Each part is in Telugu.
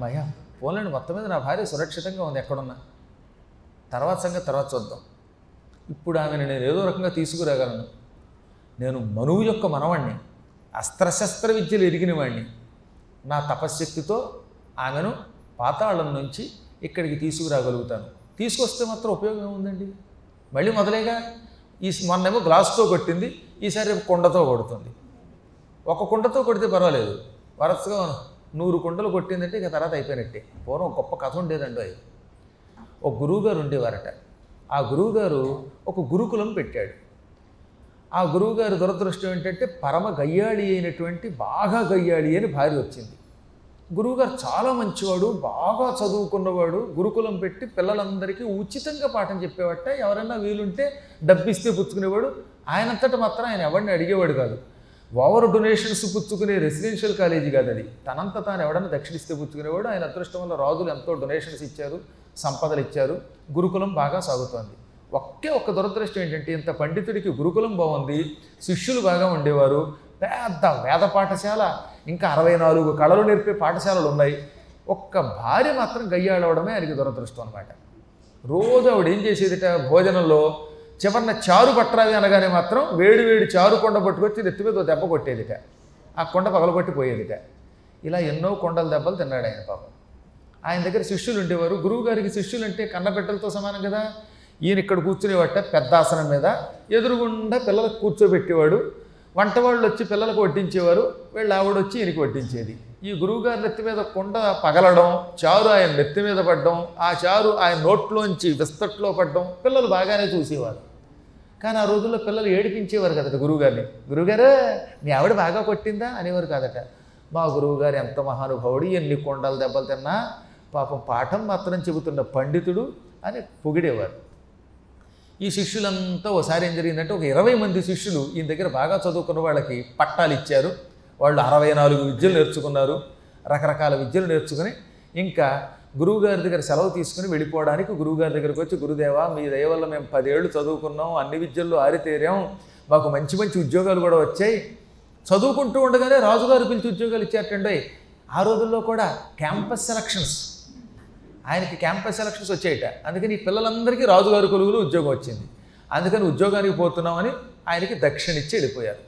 అమ్మాయ పోలేండి మొత్తం మీద నా భార్య సురక్షితంగా ఉంది ఎక్కడున్నా. తర్వాత సంగతి తర్వాత చూద్దాం. ఇప్పుడు ఆమెను నేను ఏదో రకంగా తీసుకురాగలను. నేను మనువు యొక్క మనవాణ్ణి అస్త్రశస్త్ర విద్యలు ఎరిగిన వాణ్ణి. నా తపశ్శక్తితో ఆమెను పాతాళం నుంచి ఇక్కడికి తీసుకురాగలుగుతాను. తీసుకొస్తే మాత్రం ఉపయోగం ఏముందండి? మళ్ళీ మొదలేగా ఈ మొన్నేమో గ్లాస్తో కొట్టింది ఈసారి రేపు కుండతో కొడుతుంది. ఒక కుండతో కొడితే పర్వాలేదు. వరసగా నూరు కుండలు కొట్టిందంటే ఇక తర్వాత అయిపోయినట్టే. పూర్వం గొప్ప కథ ఉండేదండి అది. ఒక గురువుగారు ఉండేవారట. ఆ గురువుగారు ఒక గురుకులం పెట్టాడు. ఆ గురువుగారి దురదృష్టం ఏంటంటే పరమ గయ్యాళి అయినటువంటి బాగా గయ్యాళి అని భార్య వచ్చింది. గురువుగారు చాలా మంచివాడు బాగా చదువుకున్నవాడు గురుకులం పెట్టి పిల్లలందరికీ ఉచితంగా పాఠం చెప్పేవాట. ఎవరైనా వీలుంటే డబ్బిస్తే పుచ్చుకునేవాడు. ఆయనంతటా మాత్రం ఆయన ఎవరిని అడిగేవాడు కాదు. ఓవర్ డొనేషన్స్ పుచ్చుకునే రెసిడెన్షియల్ కాలేజీ కాదు అది. తనంత తాను ఎవడన్నా దక్షిణిస్తే పుచ్చుకునేవాడు. ఆయన అదృష్టం వల్ల రాజులు ఎంతో డొనేషన్స్ ఇచ్చారు సంపదలు ఇచ్చారు. గురుకులం బాగా సాగుతోంది. ఒకే ఒక్క దురదృష్టం ఏంటంటే ఇంత పండితుడికి గురుకులం బాగుంది శిష్యులు బాగా ఉండేవారు. పెద్ద వేద పాఠశాల ఇంకా అరవై నాలుగు కళలు నేర్పే పాఠశాలలు ఉన్నాయి. ఒక్క భార్య మాత్రం గయ్యాడవడమే ఆయనకి దురదృష్టం అనమాట రోజు ఆవిడ ఏం చేసేదిట? భోజనంలో చివరిన చారు పట్టరావి అనగానే మాత్రం వేడి వేడి చారు కొండ పట్టుకొచ్చి నెత్తి మీద దెబ్బ కొట్టేదిట. ఆ కొండ పగలగొట్టిపోయేదిట ఇలా ఎన్నో కొండల దెబ్బలు తిన్నాడు ఆయన పాపం. ఆయన దగ్గర శిష్యులు ఉండేవారు. గురువు గారికి శిష్యులు అంటే కన్నబిడ్డలతో సమానం కదా. ఈయన ఇక్కడ కూర్చునేవాట పెద్ద ఆసనం మీద. ఎదురుగుండా పిల్లలకు కూర్చోబెట్టేవాడు. వంట వాళ్ళు వచ్చి పిల్లలకు వడ్డించేవారు. వీళ్ళు ఆవిడ వచ్చి ఈయనకి వడ్డించేది. ఈ గురువుగారి నెత్తి మీద కుండ పగలడం చారు ఆయన నెత్తి మీద పడడం ఆ చారు ఆయన నోట్లోంచి విస్తట్లో పడడం పిల్లలు బాగానే చూసేవారు. కానీ ఆ రోజుల్లో పిల్లలు ఏడిపించేవారు కదట గురువుగారిని. గురువుగారు మీ ఆవిడ బాగా కొట్టిందా? అనేవారు కాదట. మా గురువుగారు ఎంత మహానుభావుడు ఎన్ని కొండలు దెబ్బలు తిన్నా పాపం పాఠం మాత్రం చెబుతున్న పండితుడు అని పొగిడేవారు. ఈ శిష్యులంతా ఒకసారి ఏం జరిగిందంటే ఒక ఇరవై మంది శిష్యులు ఈయన దగ్గర బాగా చదువుకున్న వాళ్ళకి పట్టాలు ఇచ్చారు. వాళ్ళు అరవై నాలుగు విద్యలు నేర్చుకున్నారు. రకరకాల విద్యలు నేర్చుకుని ఇంకా గురువుగారి దగ్గర సెలవు తీసుకుని వెళ్ళిపోవడానికి గురువుగారి దగ్గరికి వచ్చి గురుదేవా మీ దయ వల్ల మేము పదేళ్ళు చదువుకున్నాం అన్ని విద్యల్లో ఆరితేరాం మాకు మంచి మంచి ఉద్యోగాలు కూడా వచ్చాయి. చదువుకుంటూ ఉండగానే రాజుగారు పిలిచి ఉద్యోగాలు ఇచ్చారటండి ఆ రోజుల్లో కూడా క్యాంపస్ సెలక్షన్స్. ఆయనకి క్యాంపస్ సెలక్షన్స్ వచ్చాయట. అందుకని ఈ పిల్లలందరికీ రాజుగారి కొలువులో ఉద్యోగం వచ్చింది. అందుకని ఉద్యోగానికి పోతున్నామని ఆయనకి దక్షిణ ఇచ్చి వెళ్ళిపోయారు.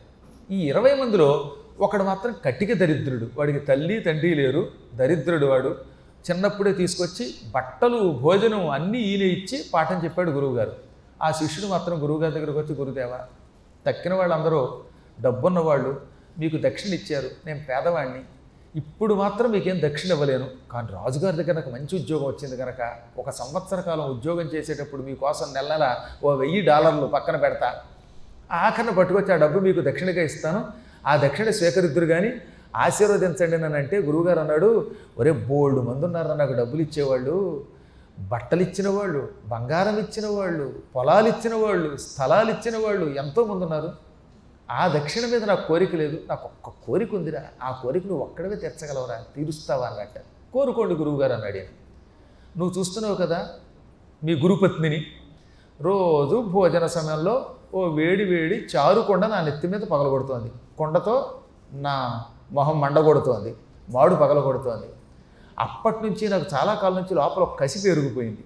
ఈ ఇరవై మందిలో ఒకడు మాత్రం కట్టిక దరిద్రుడు. వాడికి తల్లి తండ్రి లేరు. దరిద్రుడు వాడు. చిన్నప్పుడే తీసుకొచ్చి బట్టలు భోజనం అన్నీ ఈయన ఇచ్చి పాఠం చెప్పాడు గురువుగారు. ఆ శిష్యుడు మాత్రం గురువుగారి దగ్గరకు వచ్చి గురుదేవ తక్కిన వాళ్ళందరూ డబ్బున్న వాళ్ళు మీకు దక్షిణ ఇచ్చారు నేను పేదవాడిని ఇప్పుడు మాత్రం మీకేం దక్షిణ ఇవ్వలేను. కానీ రాజుగారి దగ్గర నాకు మంచి ఉద్యోగం వచ్చింది కనుక ఒక సంవత్సర కాలం ఉద్యోగం చేసేటప్పుడు మీకోసం నెల నెల ఓ వెయ్యి డాలర్లు పక్కన పెడతా. ఆఖరణ పట్టుకొచ్చి ఆ డబ్బు మీకు దక్షిణగా ఇస్తాను. ఆ దక్షిణ స్వీకరిద్దురు కానీ ఆశీర్వదించండి అని అంటే గురువుగారు అన్నాడు ఒరే బోల్డ్ మంది ఉన్నారు నాకు డబ్బులు ఇచ్చేవాళ్ళు బట్టలు ఇచ్చిన వాళ్ళు బంగారం ఇచ్చిన వాళ్ళు పొలాలు ఇచ్చిన వాళ్ళు స్థలాలు ఇచ్చిన వాళ్ళు ఎంతోమంది ఉన్నారు. ఆ దక్షిణ మీద నాకు కోరిక లేదు. నాకు ఒక్క కోరిక ఉందిరా. ఆ కోరిక నువ్వు ఒక్కడవే తెచ్చగలవరా తీరుస్తావా? అన్నట్ట కోరుకోండి గురువుగారు అన్నాడు నువ్వు చూస్తున్నావు కదా మీ గురుపత్నిని. రోజు భోజన సమయంలో ఓ వేడి వేడి చారు కొండ నా నెత్తి మీద పగలగొడుతోంది. కొండతో నా మొహం మండగొడుతోంది మాడు పగలగొడుతోంది. అప్పటి నుంచి నాకు చాలా కాలం నుంచి లోపల ఒక కసి పెరిగిపోయింది.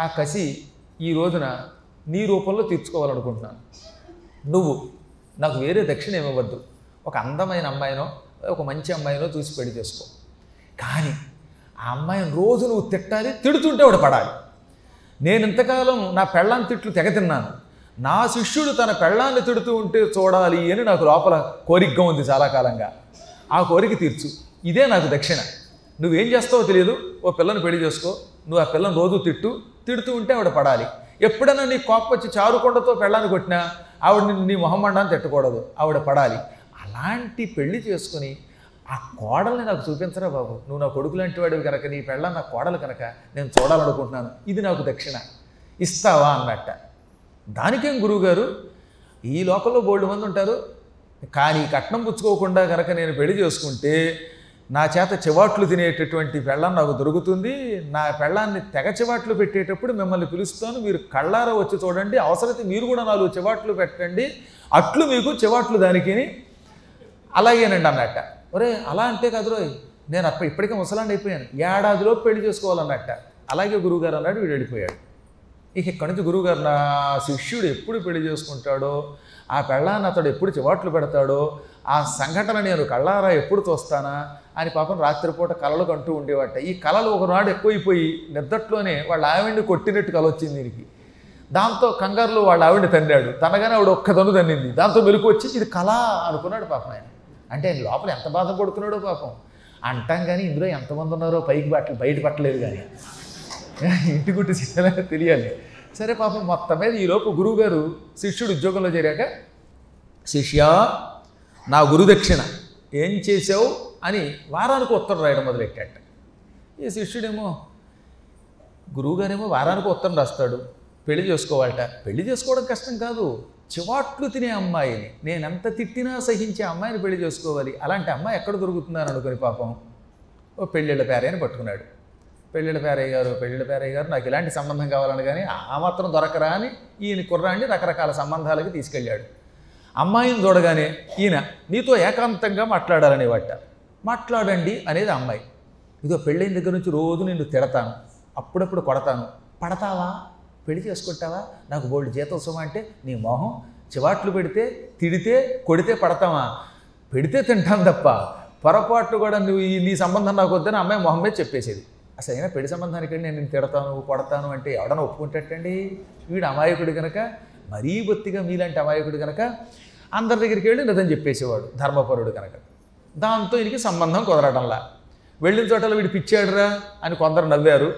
ఆ కసి ఈ రోజున నీ రూపంలో తీర్చుకోవాలనుకుంటున్నాను. నువ్వు నాకు వేరే దక్షిణ ఇవ్వవద్దు. ఒక అందమైన అమ్మాయినో ఒక మంచి అమ్మాయినో చూసి పెళ్ళి చేసుకో. కానీ ఆ అమ్మాయిని రోజు నువ్వు తిట్టాలి తిడుతుంటే ఆవిడ పడాలి. నేను ఇంతకాలం నా పెళ్ళాన్ని తిట్లు తెగ తిన్నాను నా శిష్యుడు తన పెళ్ళాన్ని తిడుతూ ఉంటే చూడాలి అని నాకు లోపల కోరికగా ఉంది చాలా కాలంగా. ఆ కోరిక తీర్చు. ఇదే నాకు దక్షిణ. నువ్వేం చేస్తావో తెలియదు. ఓ పిల్లని పెళ్ళి చేసుకో. నువ్వు ఆ పిల్లని రోజు తిట్టు. తిడుతూ ఉంటే ఆవిడ పడాలి. ఎప్పుడైనా నీ కోపం వచ్చి చారుకొండతో పెళ్ళాన్ని కొట్టినా ఆవిడ నీ మొహమ్మండాన్ని తిట్టకూడదు. ఆవిడ పడాలి. అలాంటి పెళ్ళి చేసుకుని ఆ కోడల్ని నాకు చూపించరా బాబు. నువ్వు నా కొడుకు లాంటి వాడివి కనుక నీ పెళ్ళ నా కోడలు కనుక నేను చూడాలనుకుంటున్నాను. ఇది నాకు దక్షిణ. ఇస్తావా అన్నట్ట. దానికేం గురువుగారు? ఈ లోకంలో బోల్డ్ మంది ఉంటారు. కానీ కట్నం పుచ్చుకోకుండా కనుక నేను పెళ్ళి చేసుకుంటే నా చేత చివాట్లు తినేటటువంటి పెళ్ళం నాకు దొరుకుతుంది. నా పెళ్ళాన్ని తెగ చివాట్లు పెట్టేటప్పుడు మిమ్మల్ని పిలుస్తాను. మీరు కళ్ళార వచ్చి చూడండి. అవసరమైతే మీరు కూడా నాలుగు చివాట్లు పెట్టండి. అట్లు మీకు చివాట్లు దానికి అలాగేనండి అన్నట్ట. ఒరే అలా అంటే కదరోయ్ నేను అప్ప ఇప్పటికే ముసలాండి అయిపోయాను ఏడాదిలో పెళ్ళి చేసుకోవాలన్నట్ట. అలాగే గురువుగారు అన్నాడు వీడు వెళ్ళిపోయాడు ఇక ఇక్కడి నుంచి గురువుగారు నా శిష్యుడు ఎప్పుడు పెళ్ళి చేసుకుంటాడో ఆ పెళ్ళాన్ని అతడు ఎప్పుడు చివాట్లు పెడతాడో ఆ సంఘటన నేను కళ్ళారా ఎప్పుడు తోస్తానా అని పాపం రాత్రిపూట కలలు కంటూ ఉండేవాట. ఈ కళలు ఒకనాడు ఎక్కువైపోయి నిద్దట్లోనే వాళ్ళ ఆవిడ్ని కొట్టినట్టు కల వచ్చింది దీనికి దాంతో కంగారులో వాళ్ళ ఆవిడ్ని తండాడు తనగానే ఆవిడ ఒక్క తను తన్నింది. దాంతో మెలకు వచ్చి ఇది కళ అనుకున్నాడు పాపం ఆయన. అంటే ఆయన లోపల ఎంత బాధపడుతున్నాడో పాపం. అంటాం కానీ ఇందులో ఎంతమంది ఉన్నారో పైకి బట్టలు బయట పట్టలేదు కానీ ఇంటి గుట్టి చెప్పేలాగా తెలియాలి. సరే పాపం మొత్తం మీద ఈలోపు గురువుగారు శిష్యుడు ఉద్యోగంలో చేరాక శిష్య నా గురుదక్షిణ ఏం చేసావు అని వారానికి ఉత్తరం రాయడం మొదలెట్టాట. ఈ శిష్యుడేమో గురువుగారేమో వారానికి ఉత్తరం రాస్తాడు పెళ్ళి చేసుకోవాలట. పెళ్ళి చేసుకోవడం కష్టం కాదు. చివాట్లు తినే అమ్మాయిని. నేను ఎంత తిట్టినా సహించే అమ్మాయిని పెళ్ళి చేసుకోవాలి. అలాంటి అమ్మాయి ఎక్కడ దొరుకుతుందని అనుకుని పాపం ఓ పెళ్ళిళ్ళ పేరయ్యని పట్టుకున్నాడు. పెళ్ళిళ్ళ పేరయ్య గారు పెళ్ళిళ్ళ పేరయ్య గారు నాకు ఇలాంటి సంబంధం కావాలని కానీ ఆ మాత్రం దొరకరా అని ఈయన కుర్రాన్ని రకరకాల సంబంధాలకి తీసుకెళ్ళాడు. అమ్మాయిని చూడగానే ఈయన నీతో ఏకాంతంగా మాట్లాడాలనే వాట. మాట్లాడండి అనేది అమ్మాయి. ఇదో పెళ్ళైన దగ్గర నుంచి రోజు నిన్ను తిడతాను. అప్పుడప్పుడు కొడతాను. పడతావా? పెళ్ళి చేసుకుంటావా? నాకు బోల్డ్ జీతం సుమ అంటే నీ మొహం చివాట్లు పెడితే తిడితే కొడితే పడతావా? పెడితే తింటాను తప్ప. పొరపాటు కూడా నువ్వు ఈ నీ సంబంధం నాకు వద్దని అమ్మాయి మొహం మీద చెప్పేసేది. అసలు అయినా పెళ్ళి సంబంధానికి నేను తిడతాను కొడతాను అంటే ఎవడన్నా ఒప్పుకుంటేటండి వీడు అమాయకుడు కనుక మరీ బొత్తిగా మీలాంటి అమాయకుడు కనుక అందరి దగ్గరికి వెళ్ళి నిజం చెప్పేసేవాడు ధర్మపరుడు కనుక దాంతో ఈయనకి సంబంధం కుదరడంలా వెళ్ళిన చోటలో వీడు పిచ్చాడురా అని కొందరు నవ్వారు.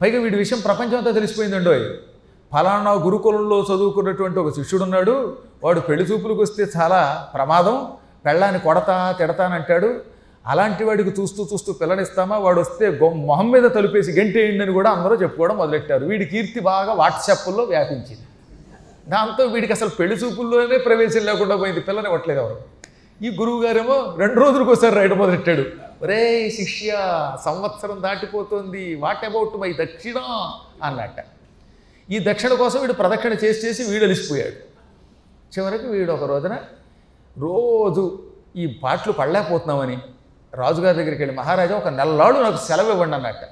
పైగా వీడి విషయం ప్రపంచం అంతా తెలిసిపోయిందండో ఫలానా గురుకులంలో చదువుకున్నటువంటి ఒక శిష్యుడు ఉన్నాడు వాడు పెళ్ళి చూపులకు వస్తే చాలా ప్రమాదం. పెళ్ళాన్ని కొడతా తిడతానంటాడు అలాంటి వాడికి చూస్తూ చూస్తూ పిల్లనిస్తామా? వాడు వస్తే మొహం మీద తలుపేసి గంటేయండి అని కూడా అందరూ చెప్పుకోవడం మొదలెట్టారు. వీడి కీర్తి బాగా వాట్సాప్లో వ్యాపించింది. దాంతో వీడికి అసలు పెళ్ళి చూపుల్లోనే ప్రవేశం లేకుండా పోయింది. పిల్లని ఇవ్వట్లేదు ఎవరు? ఈ గురువు గారేమో రెండు రోజులకు ఒకసారి రైడ్ మొదలెట్టాడు. ఒరే శిష్య సంవత్సరం దాటిపోతుంది. వాట్ అబౌట్ మై దక్షిణ? అన్నట్ట. ఈ దక్షిణ కోసం వీడు ప్రదక్షిణ చేసి చేసి వీడు అలిసిపోయాడు. చివరికి వీడు ఒక రోజున రోజు ఈ పాటలు పడలేకపోతున్నామని రాజుగారి దగ్గరికి వెళ్ళి మహారాజా ఒక నెలలాడు నాకు సెలవు ఇవ్వండి అన్నట్ట.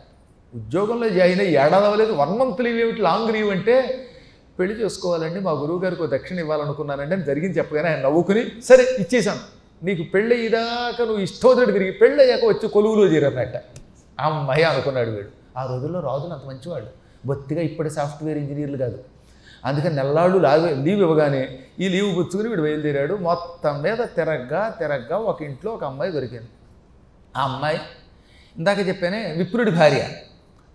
ఉద్యోగంలో జాయిన్ అయ్యి ఏడాది అవ్వలేదు వన్ మంత్ లీవ్ ఏమిటి? లాంగ్ లీవ్ అంటే పెళ్ళి చేసుకోవాలండి మా గురువు గారికి ఒక దక్షిణ ఇవ్వాలనుకున్నానండి అని జరిగింది చెప్పగానే ఆయన నవ్వుకుని సరే ఇచ్చేశాను. నీకు పెళ్ళి అయ్యేదాకా నువ్వు ఇష్టోదరుడు తిరిగి పెళ్ళి అయ్యాక వచ్చి కొలువులో చేరన్నట్ట అమ్మాయి అనుకున్నాడు వీడు. ఆ రోజుల్లో రాజులు అంత మంచివాడు బొత్తిగా ఇప్పటి సాఫ్ట్వేర్ ఇంజనీర్లు కాదు. అందుకని నెల్లాళ్ళు లావ్ లీవ్ ఇవ్వగానే ఈ లీవ్ పుచ్చుకుని వీడు బయలుదేరాడు. మొత్తం మీద తిరగ్గా తిరగ్గా ఒక ఇంట్లో ఒక అమ్మాయి దొరికింది. ఆ అమ్మాయి ఇందాక చెప్పానే విప్రుడి భార్య.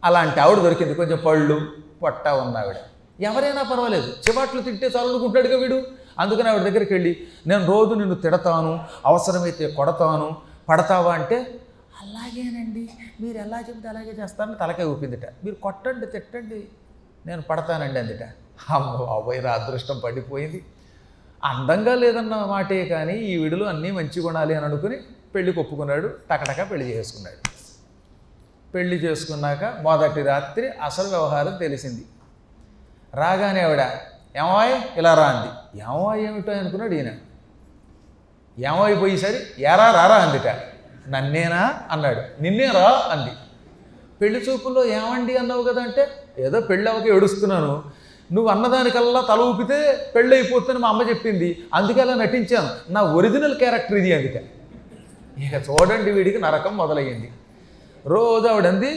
అలాంటి ఆవిడ దొరికింది. కొంచెం పళ్ళు పొట్ట ఉన్న ఆవిడ. ఎవరైనా పర్వాలేదు. చివాట్లు తింటే చాలనుకుంటాడుగా వీడు. అందుకని ఆవిడ దగ్గరికి వెళ్ళి నేను రోజు నిన్ను తిడతాను అవసరమైతే కొడతాను పడతావా? అంటే అలాగేనండి. మీరు ఎలా చెబితే అలాగే చేస్తానని తలకాయ ఊపిందిట. మీరు కొట్టండి తిట్టండి నేను పడతానండి అందుట. అమ్మ బాబోయ్ నా అదృష్టం పడిపోయింది. అందంగా లేదన్న మాటే కానీ ఈ విడులు అన్నీ మంచి గుణాలి అని అనుకుని పెళ్ళి ఒప్పుకున్నాడు టకటక పెళ్ళి చేసుకున్నాడు. పెళ్ళి చేసుకున్నాక మొదటి రాత్రి అసలు వ్యవహారం తెలిసింది. రాగానే ఆవిడ ఏమాయ్ ఇలా రా అంది. ఏమాయ్ ఏమిటో అనుకున్నాడు ఈయన. ఏమైపోయేసరి ఎరా రారా అందిట. నన్నేనా అన్నాడు. నిన్నే రా అంది. పెళ్ళి చూపుల్లో ఏమండి అన్నావు కదంటే ఏదో పెళ్ళి అవక ఏడుస్తున్నాను. నువ్వు అన్నదానికల్లా తల ఊపితే పెళ్ళైపోతుందని మా అమ్మ చెప్పింది. అందుకే అలా నటించాను. నా ఒరిజినల్ క్యారెక్టర్ ఇది అందుకే. ఇక చూడండి వీడికి నరకం మొదలయ్యింది. రోజు ఆవిడంది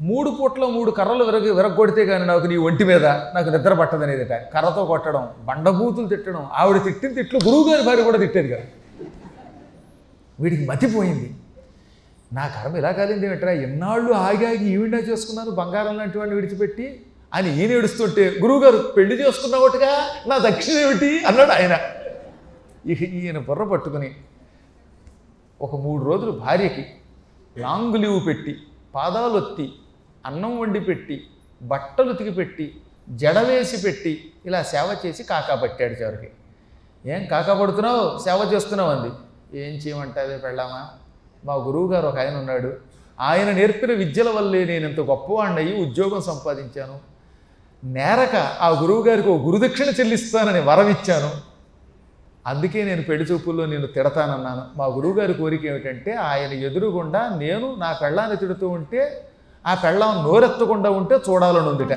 మూడు పూట్ల మూడు కర్రలు విరగ విరగొడితే కానీ నాకు నీ ఒంటి మీద నాకు నిద్ర పట్టదనేదిట కర్రతో కొట్టడం బండబూతులు తిట్టడం ఆవిడ తిట్టిన తిట్లు గురువుగారి భార్య కూడా తిట్టేది కదా. వీడికి మతిపోయింది. నా కర్మ ఇలా కాలింది ఏమిట్రా ఎన్నాళ్ళు ఆగి ఆగి ఈవిడా చేసుకున్నాను బంగారం లాంటి వాడిని విడిచిపెట్టి అని ఈయన ఏడుస్తుంటే గురువుగారు పెళ్ళి చేసుకున్నావుట్టుగా నా దక్షిణ ఏమిటి? అన్నాడు ఆయన. ఇక ఈయన బుర్ర పట్టుకుని ఒక మూడు రోజులు భార్యకి లాంగ్ లీవ్ పెట్టి పాదాలు ఒత్తి అన్నం వండి పెట్టి బట్టలు ఉతికి పెట్టి జడవేసి పెట్టి ఇలా సేవ చేసి కాకా పట్టాడు చివరికి. ఏం కాకా పడుతున్నావు? సేవ చేస్తున్నావు అంది. ఏం చేయమంటావే పెళ్ళామా? మా గురువుగారు ఒక ఆయన ఉన్నాడు. ఆయన నేర్పిన విద్యల వల్లే నేను ఇంత గొప్పవాడిని అయ్యి ఉద్యోగం సంపాదించాను. నేరక ఆ గురువు గారికి ఓ గురుదక్షిణ చెల్లిస్తానని వరం ఇచ్చాను అందుకే నేను పెళ్ళి చూపుల్లో నేను తిడతానన్నాను. మా గురువుగారి కోరిక ఏమిటంటే ఆయన ఎదురుగుండా నేను నా పెళ్ళాన్ని తిడుతూ ఉంటే ఆ పెళ్ళాం నోరెత్తకుండా ఉంటే చూడాలని ఉందిట.